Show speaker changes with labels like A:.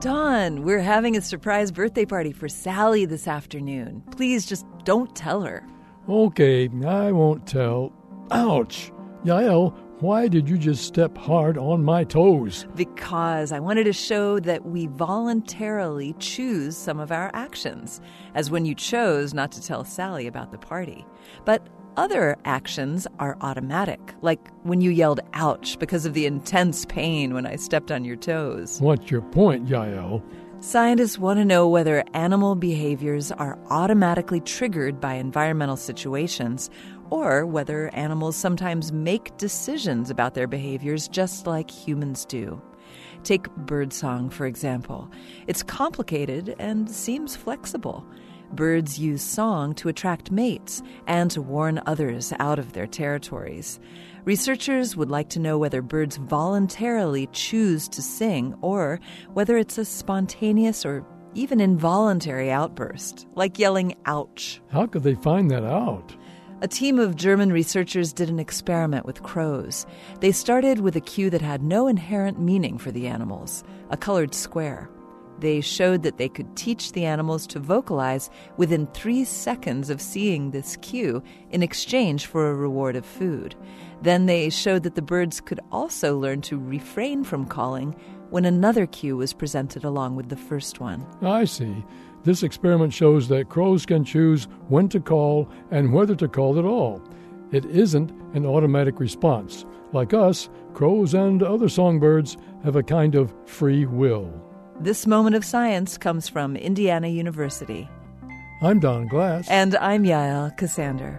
A: Don, we're having a surprise birthday party for Sally this afternoon. Please just don't tell her.
B: Okay, I won't tell. Ouch! Yael, why did you just step hard on my toes?
A: Because I wanted to show that we voluntarily choose some of our actions, as when you chose not to tell Sally about the party. But other actions are automatic, like when you yelled ouch because of the intense pain when I stepped on your toes.
B: What's your point, Yael?
A: Scientists want to know whether animal behaviors are automatically triggered by environmental situations or whether animals sometimes make decisions about their behaviors just like humans do. Take birdsong, for example. It's complicated and seems flexible. Birds use song to attract mates and to warn others out of their territories. Researchers would like to know whether birds voluntarily choose to sing or whether it's a spontaneous or even involuntary outburst, like yelling ouch.
B: How could they find that out?
A: A team of German researchers did an experiment with crows. They started with a cue that had no inherent meaning for the animals a colored square. They showed that they could teach the animals to vocalize within three seconds of seeing this cue in exchange for a reward of food. Then they showed that the birds could also learn to refrain from calling when another cue was presented along with the first one.
B: I see. This experiment shows that crows can choose when to call and whether to call at all. It isn't an automatic response. Like us, crows and other songbirds have a kind of free will.
A: This moment of science comes from Indiana University.
B: I'm Don Glass.
A: And I'm Yael Ksander.